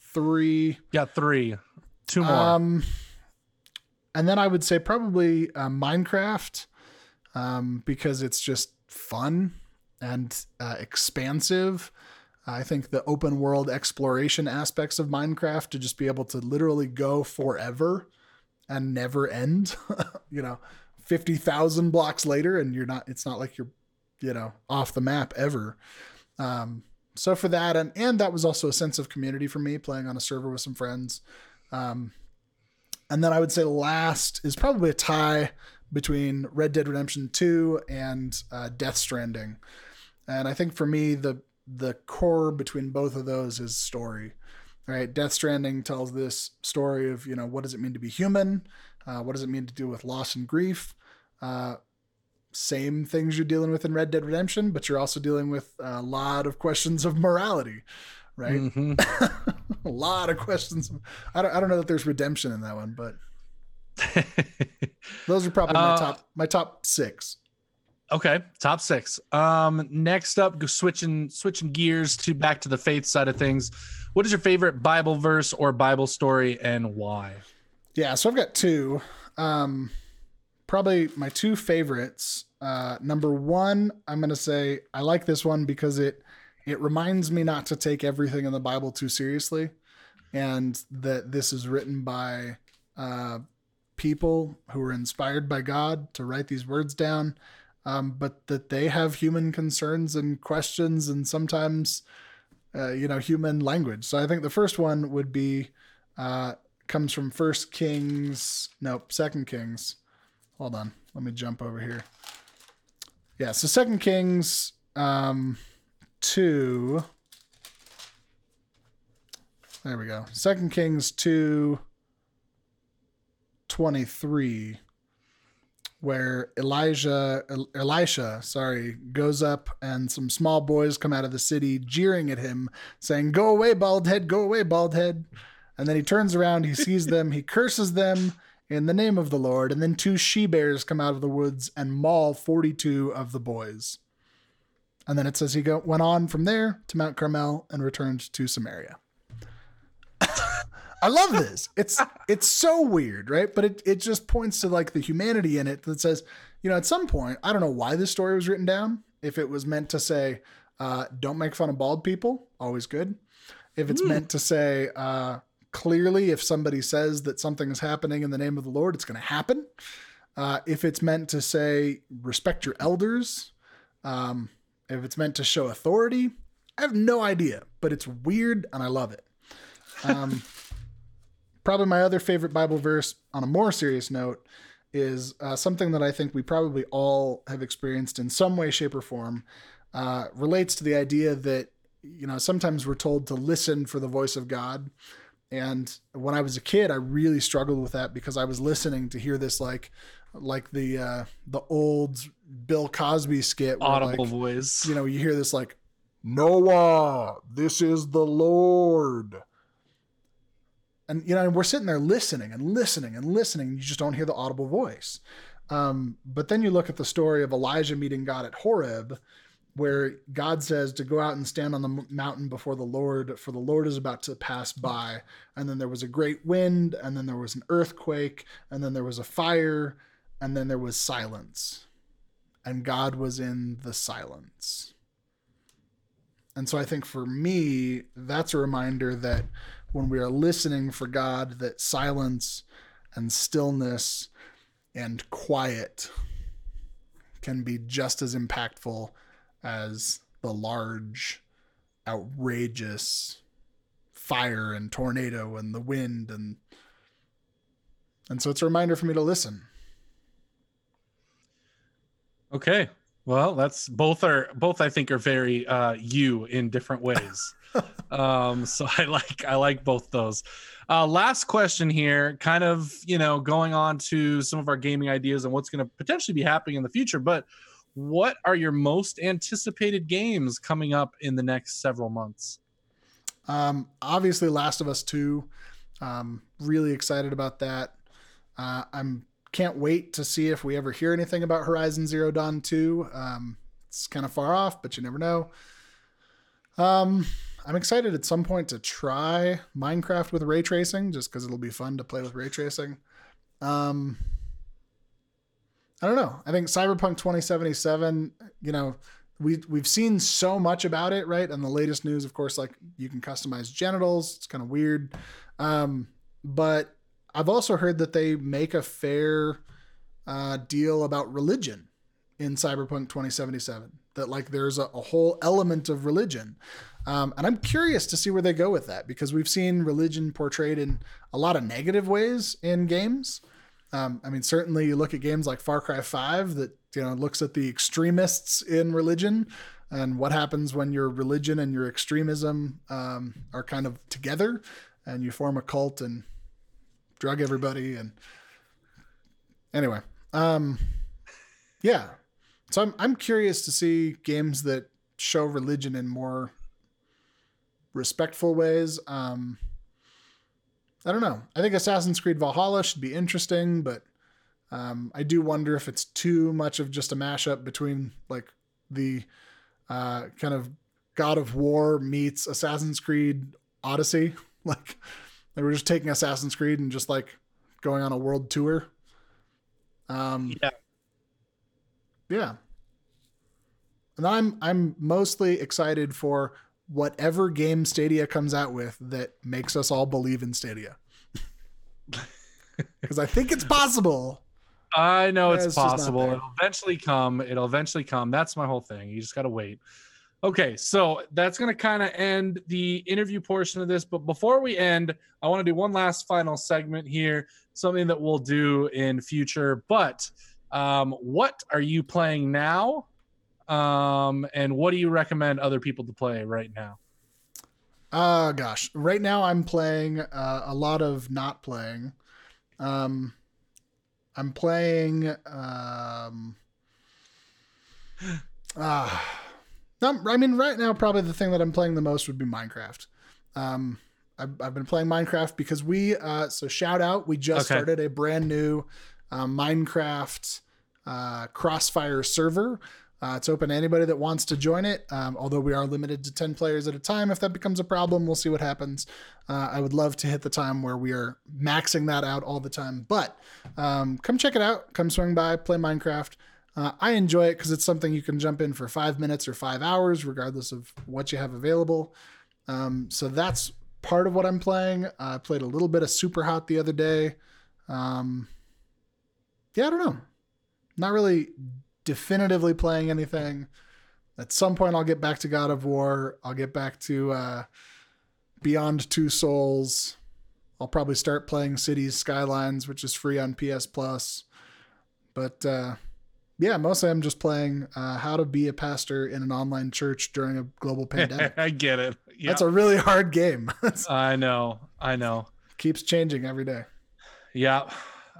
[SPEAKER 1] three.
[SPEAKER 2] Yeah three. Two more.
[SPEAKER 1] Um and then I would say probably uh, Minecraft um, because it's just fun and uh, expansive. I think the open world exploration aspects of Minecraft to just be able to literally go forever and never end, you know, 50,000 blocks later and you're not, it's not like you're, you know, off the map ever. Um, so for that, and, and that was also a sense of community for me playing on a server with some friends. Um, and then I would say last is probably a tie between Red Dead Redemption 2 and uh, Death Stranding. And I think for me, the the core between both of those is story. Right, Death Stranding tells this story of you know what does it mean to be human, uh, what does it mean to deal with loss and grief. Uh, same things you're dealing with in Red Dead Redemption, but you're also dealing with a lot of questions of morality right? Mm-hmm. a lot of questions. I don't, I don't know that there's redemption in that one, but those are probably my uh, top my top six.
[SPEAKER 2] Okay, top six. Um, next up, switching switching gears to back to the faith side of things. What is your favorite Bible verse or Bible story, and why?
[SPEAKER 1] Yeah, so I've got two. Um, probably my two favorites. Uh, number one, I'm gonna say I like this one because it it reminds me not to take everything in the Bible too seriously, and that this is written by uh, people who were inspired by God to write these words down, um, but that they have human concerns and questions, and sometimes, uh, you know, human language. So I think the first one would be uh, comes from First Kings, nope, Second Kings. Hold on, let me jump over here. Yeah, so Second Kings. Um, two. There we go. Second Kings 2 23 where Elijah Elisha, sorry, goes up and some small boys come out of the city jeering at him saying, "Go away, bald head, go away, bald head." And then he turns around, he sees them, he curses them in the name of the Lord, and then two she bears come out of the woods and maul 42 of the boys. And then it says he go, went on from there to Mount Carmel and returned to Samaria. I love this. It's it's so weird, right? But it, it just points to like the humanity in it that says, you know, at some point, I don't know why this story was written down. If it was meant to say, uh, don't make fun of bald people, always good. If it's mm. meant to say, uh, clearly, if somebody says that something is happening in the name of the Lord, it's going to happen. Uh, if it's meant to say, respect your elders, um, if it's meant to show authority, I have no idea, but it's weird and I love it. Um, probably my other favorite Bible verse on a more serious note is uh, something that I think we probably all have experienced in some way, shape, or form. Uh, relates to the idea that you know sometimes we're told to listen for the voice of God, and when I was a kid, I really struggled with that because I was listening to hear this like like the uh the old Bill Cosby skit
[SPEAKER 2] audible
[SPEAKER 1] like,
[SPEAKER 2] voice.
[SPEAKER 1] You know, you hear this like Noah, this is the Lord. And you know, we're sitting there listening and listening and listening, and you just don't hear the audible voice. Um, but then you look at the story of Elijah meeting God at Horeb, where God says to go out and stand on the mountain before the Lord, for the Lord is about to pass by. And then there was a great wind, and then there was an earthquake, and then there was a fire, and then there was silence. And God was in the silence. And so I think for me, that's a reminder that when we are listening for God, that silence and stillness and quiet can be just as impactful as the large, outrageous fire and tornado and the wind and and so it's a reminder for me to listen.
[SPEAKER 2] Okay. Well, that's both are both I think are very uh you in different ways. Um so I like I like both those. Uh last question here, kind of, you know, going on to some of our gaming ideas and what's going to potentially be happening in the future, but what are your most anticipated games coming up in the next several months?
[SPEAKER 1] Um, obviously, Last of Us Two. Um, really excited about that. Uh, I'm can't wait to see if we ever hear anything about Horizon Zero Dawn Two. Um, it's kind of far off, but you never know. Um, I'm excited at some point to try Minecraft with ray tracing, just because it'll be fun to play with ray tracing. Um, I don't know. I think Cyberpunk 2077, you know, we we've seen so much about it, right? And the latest news, of course, like you can customize genitals. It's kind of weird. Um, but I've also heard that they make a fair uh, deal about religion in Cyberpunk 2077. That like there's a, a whole element of religion. Um, and I'm curious to see where they go with that because we've seen religion portrayed in a lot of negative ways in games. Um, I mean, certainly you look at games like Far Cry 5 that, you know, looks at the extremists in religion and what happens when your religion and your extremism um, are kind of together and you form a cult and drug everybody. And anyway, um, yeah. So I'm, I'm curious to see games that show religion in more respectful ways. Um, I don't know. I think Assassin's Creed Valhalla should be interesting, but um, I do wonder if it's too much of just a mashup between like the uh, kind of God of War meets Assassin's Creed Odyssey. Like they were just taking Assassin's Creed and just like going on a world tour. Um, yeah, yeah. And I'm I'm mostly excited for whatever game Stadia comes out with that makes us all believe in Stadia. Because I think it's possible.
[SPEAKER 2] I know it's, it's possible. It'll eventually come. It'll eventually come. That's my whole thing. You just got to wait. Okay, so that's going to kind of end the interview portion of this. But before we end, I want to do one last final segment here, something that we'll do in future. But um, what are you playing now? Um, and what do you recommend other people to play right now?
[SPEAKER 1] Uh gosh, right now I'm playing uh, a lot of not playing. Um, I'm playing. Um, uh, I mean, right now probably the thing that I'm playing the most would be Minecraft. Um, I've, I've been playing Minecraft because we. Uh, so shout out, we just okay. started a brand new uh, Minecraft uh, Crossfire server. Uh, it's open to anybody that wants to join it, um, although we are limited to 10 players at a time. If that becomes a problem, we'll see what happens. Uh, I would love to hit the time where we are maxing that out all the time. But um, come check it out. Come swing by, play Minecraft. Uh, I enjoy it because it's something you can jump in for five minutes or five hours, regardless of what you have available. Um, so that's part of what I'm playing. I played a little bit of Super Hot the other day. Um, yeah, I don't know. Not really definitively playing anything. At some point, I'll get back to God of War. I'll get back to uh, Beyond Two Souls. I'll probably start playing Cities Skylines, which is free on PS Plus. But uh, yeah, mostly I'm just playing uh, how to be a pastor in an online church during a global pandemic.
[SPEAKER 2] I get it.
[SPEAKER 1] Yep. That's a really hard game.
[SPEAKER 2] I know. I know.
[SPEAKER 1] Keeps changing every day.
[SPEAKER 2] Yeah.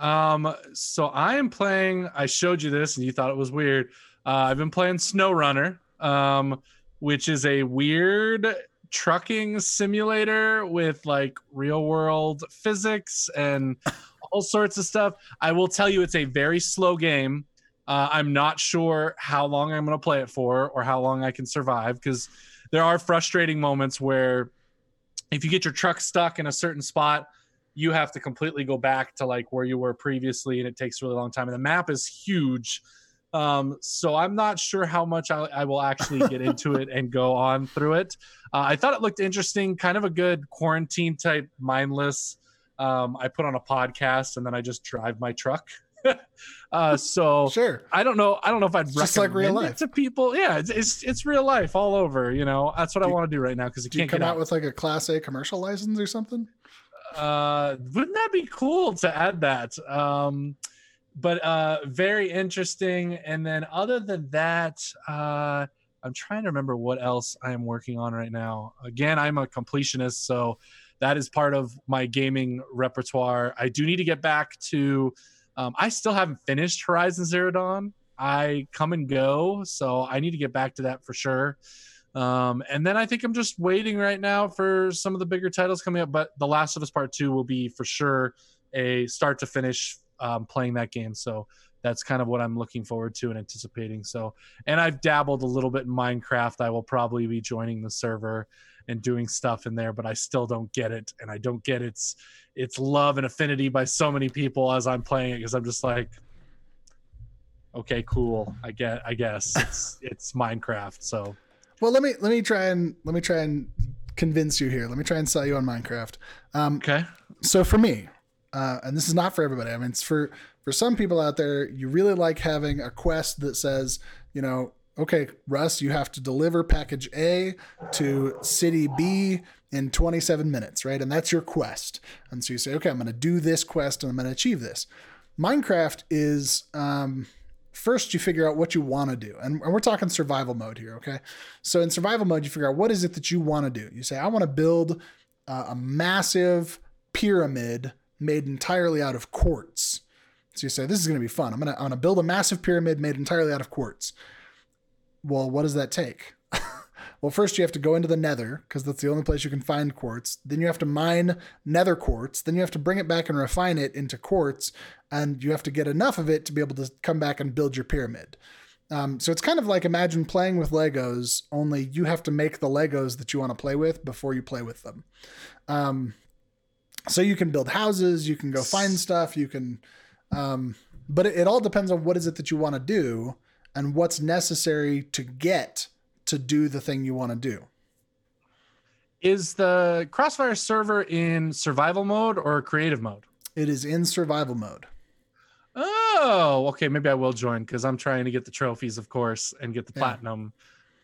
[SPEAKER 2] Um, so I am playing. I showed you this, and you thought it was weird. Uh, I've been playing SnowRunner, um, which is a weird trucking simulator with like real world physics and all sorts of stuff. I will tell you, it's a very slow game. Uh, I'm not sure how long I'm going to play it for or how long I can survive because there are frustrating moments where if you get your truck stuck in a certain spot, you have to completely go back to like where you were previously, and it takes a really long time. And the map is huge. Um, so I'm not sure how much I, I will actually get into it and go on through it. Uh, I thought it looked interesting, kind of a good quarantine type mindless. Um, I put on a podcast and then I just drive my truck. uh, so
[SPEAKER 1] Sure.
[SPEAKER 2] I don't know. I don't know if I'd
[SPEAKER 1] It's just like real
[SPEAKER 2] recommend it
[SPEAKER 1] life.
[SPEAKER 2] to people. Yeah, it's, it's it's real life all over. You know, that's what I want to do right now because you can't
[SPEAKER 1] come
[SPEAKER 2] get
[SPEAKER 1] out
[SPEAKER 2] out.
[SPEAKER 1] with like a class A commercial license or something?
[SPEAKER 2] Uh, wouldn't that be cool to add that? Um, but uh, very interesting. And then other than that, uh, I'm trying to remember what else I am working on right now. Again, I'm a completionist, so that is part of my gaming repertoire. I do need to get back to. Um, I still haven't finished Horizon Zero Dawn. I come and go, so I need to get back to that for sure. Um, and then I think I'm just waiting right now for some of the bigger titles coming up. But The Last of Us Part Two will be for sure a start to finish um, playing that game. So that's kind of what I'm looking forward to and anticipating. So, and I've dabbled a little bit in Minecraft. I will probably be joining the server and doing stuff in there, but I still don't get it, and I don't get its its love and affinity by so many people as I'm playing it because I'm just like, okay, cool. I get, I guess it's it's Minecraft. So
[SPEAKER 1] Well, let me let me try and let me try and convince you here. Let me try and sell you on Minecraft. Um,
[SPEAKER 2] okay,
[SPEAKER 1] so for me, uh, and this is not for everybody. I mean, it's for for some people out there. You really like having a quest that says, you know, okay, Russ, you have to deliver package A to city B in 27 minutes, right? And that's your quest. And so you say, okay, I'm going to do this quest and I'm going to achieve this. Minecraft is um, first you figure out what you want to do and, and we're talking survival mode here okay? So in survival mode you figure out what is it that you want to do. You say i want to build uh, a massive pyramid made entirely out of quartz. So you say this is going to be fun. I'm going to build a massive pyramid made entirely out of quartz. Well what does that take well first you have to go into the nether because that's the only place you can find quartz then you have to mine nether quartz then you have to bring it back and refine it into quartz and you have to get enough of it to be able to come back and build your pyramid. Um, so it's kind of like imagine playing with Legos, only you have to make the Legos that you want to play with before you play with them. Um, so you can build houses, you can go find stuff, you can, um, but it, it all depends on what is it that you want to do and what's necessary to get to do the thing you want to do.
[SPEAKER 2] is the Crossfire server in survival mode or creative mode?
[SPEAKER 1] It is in survival mode.
[SPEAKER 2] Oh, okay. Maybe I will join because I'm trying to get the trophies, of course, and get the
[SPEAKER 1] Yeah.
[SPEAKER 2] platinum.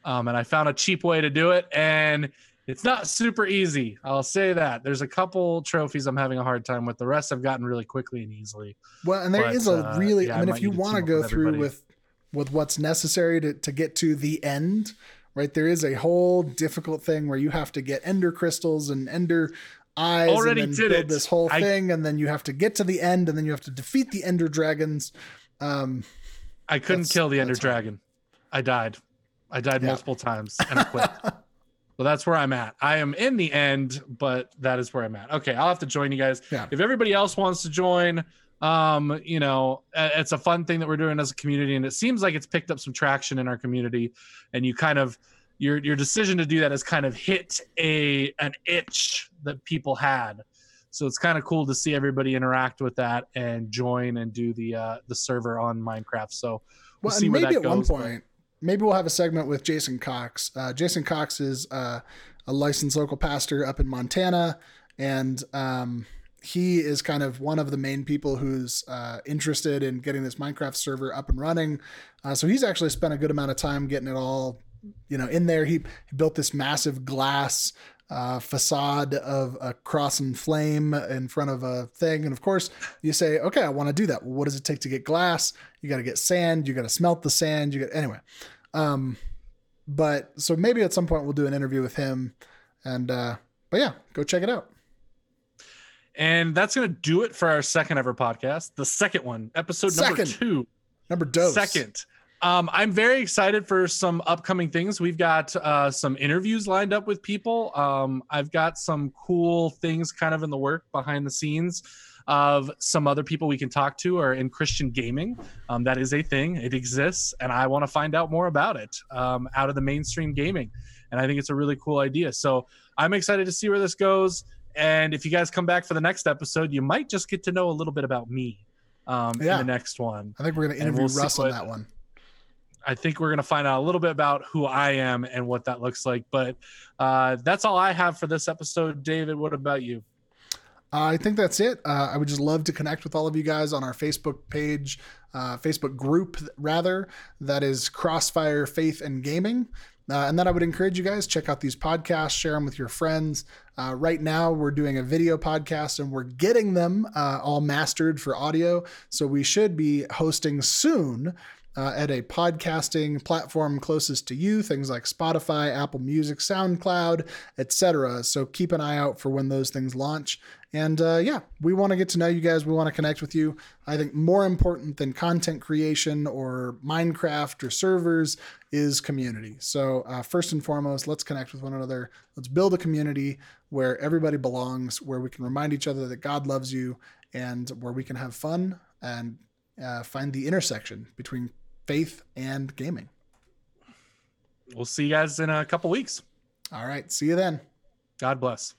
[SPEAKER 2] Um, and I found a cheap way to do it, and it's not super easy. I'll say that. There's a couple trophies I'm having a hard time with. The rest I've gotten really quickly and easily.
[SPEAKER 1] Well, and there
[SPEAKER 2] But,
[SPEAKER 1] is a
[SPEAKER 2] uh,
[SPEAKER 1] really,
[SPEAKER 2] yeah,
[SPEAKER 1] I
[SPEAKER 2] I
[SPEAKER 1] mean,
[SPEAKER 2] might
[SPEAKER 1] if you want to go through
[SPEAKER 2] everybody.
[SPEAKER 1] with with what's necessary to to get to the end, right? There is a whole difficult thing where you have to get ender crystals and ender eyes
[SPEAKER 2] Already
[SPEAKER 1] and build
[SPEAKER 2] it.
[SPEAKER 1] this whole
[SPEAKER 2] I-
[SPEAKER 1] thing, and then you have to get to the end, and then you have to defeat the ender dragons. Um,
[SPEAKER 2] I couldn't kill the Ender
[SPEAKER 1] hard.
[SPEAKER 2] Dragon. I died. I died
[SPEAKER 1] Yeah.
[SPEAKER 2] multiple times and I quit. Well, that's where I'm at. I am in the end, but that is where I'm at. Okay, I'll have to join you guys.
[SPEAKER 1] Yeah.
[SPEAKER 2] If everybody else wants to join, um, you know, it's a fun thing that we're doing as a community, and it seems like it's picked up some traction in our community. And you kind of your your decision to do that has kind of hit a an itch that people had. So it's kind of cool to see everybody interact with that and join and do the uh, the server on Minecraft. So we'll
[SPEAKER 1] well,
[SPEAKER 2] see
[SPEAKER 1] and
[SPEAKER 2] where
[SPEAKER 1] maybe at one
[SPEAKER 2] goes, but-
[SPEAKER 1] point, maybe we'll have a segment with Jason Cox. Uh, Jason Cox is uh, a licensed local pastor up in Montana, and um, he is kind of one of the main people who's uh, interested in getting this Minecraft server up and running. Uh, so he's actually spent a good amount of time getting it all, you know, in there. He, he built this massive glass uh, facade of a cross and flame in front of a thing. And of course, you say, okay, I want to do that. Well, what does it take to get glass? You got to get sand. You got to smelt the sand. You got anyway. Um, but so maybe at some point we'll do an interview with him. And uh, but yeah, go check it out.
[SPEAKER 2] And that's going to do it for our second ever podcast, the second one, episode number two.
[SPEAKER 1] Number dose.
[SPEAKER 2] Second. Um, I'm very excited for some upcoming things. We've got uh, some interviews lined up with people. Um, I've got some cool things kind of in the work behind the scenes. of some other people we can talk to are in Christian gaming. Um, that is a thing, it exists, and I want to find out more about it um, out of the mainstream gaming. And I think it's a really cool idea. So I'm excited to see where this goes. And if you guys come back for the next episode, you might just get to know a little bit about me um,
[SPEAKER 1] Yeah.
[SPEAKER 2] in the next one.
[SPEAKER 1] I think we're going to interview
[SPEAKER 2] we'll
[SPEAKER 1] Russ on that one.
[SPEAKER 2] I think we're going to find out a little bit about who I am and what that looks like. But uh, that's all I have for this episode. David, what about you?
[SPEAKER 1] I think that's it. Uh, I would just love to connect with all of you guys on our Facebook page, uh, Facebook group, rather. That is Crossfire Faith and Gaming. Uh, and then I would encourage you guys check out these podcasts, share them with your friends. Uh, right now, we're doing a video podcast and we're getting them uh, all mastered for audio. So we should be hosting soon uh, at a podcasting platform closest to you, things like Spotify, Apple Music, SoundCloud, etc. So keep an eye out for when those things launch. And uh, yeah, we want to get to know you guys. We want to connect with you. I think more important than content creation or Minecraft or servers is community. So uh, first and foremost, let's connect with one another. Let's build a community where everybody belongs, where we can remind each other that God loves you, and where we can have fun and uh, find the intersection between faith and gaming.
[SPEAKER 2] We'll see you guys in a couple weeks.
[SPEAKER 1] All right. See you then.
[SPEAKER 2] God bless.